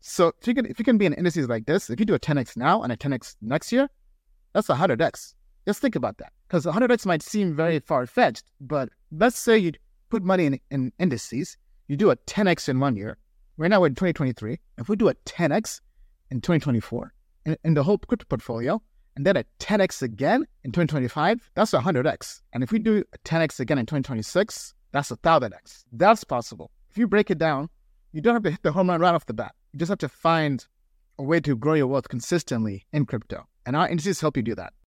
So if you can if you can be in indices like this, if you do a 10x now and a 10x next year, that's a 100x. Just think about that. Because 100x might seem very far fetched, but let's say you put money in, in indices, you do a 10x in one year. Right now we're in 2023. If we do a 10x in 2024 in, in the whole crypto portfolio, and then a 10x again in 2025, that's a 100x. And if we do a 10x again in 2026, that's a 1000x. That's possible. If you break it down, you don't have to hit the home run right off the bat. You just have to find a way to grow your wealth consistently in crypto. And our indices help you do that.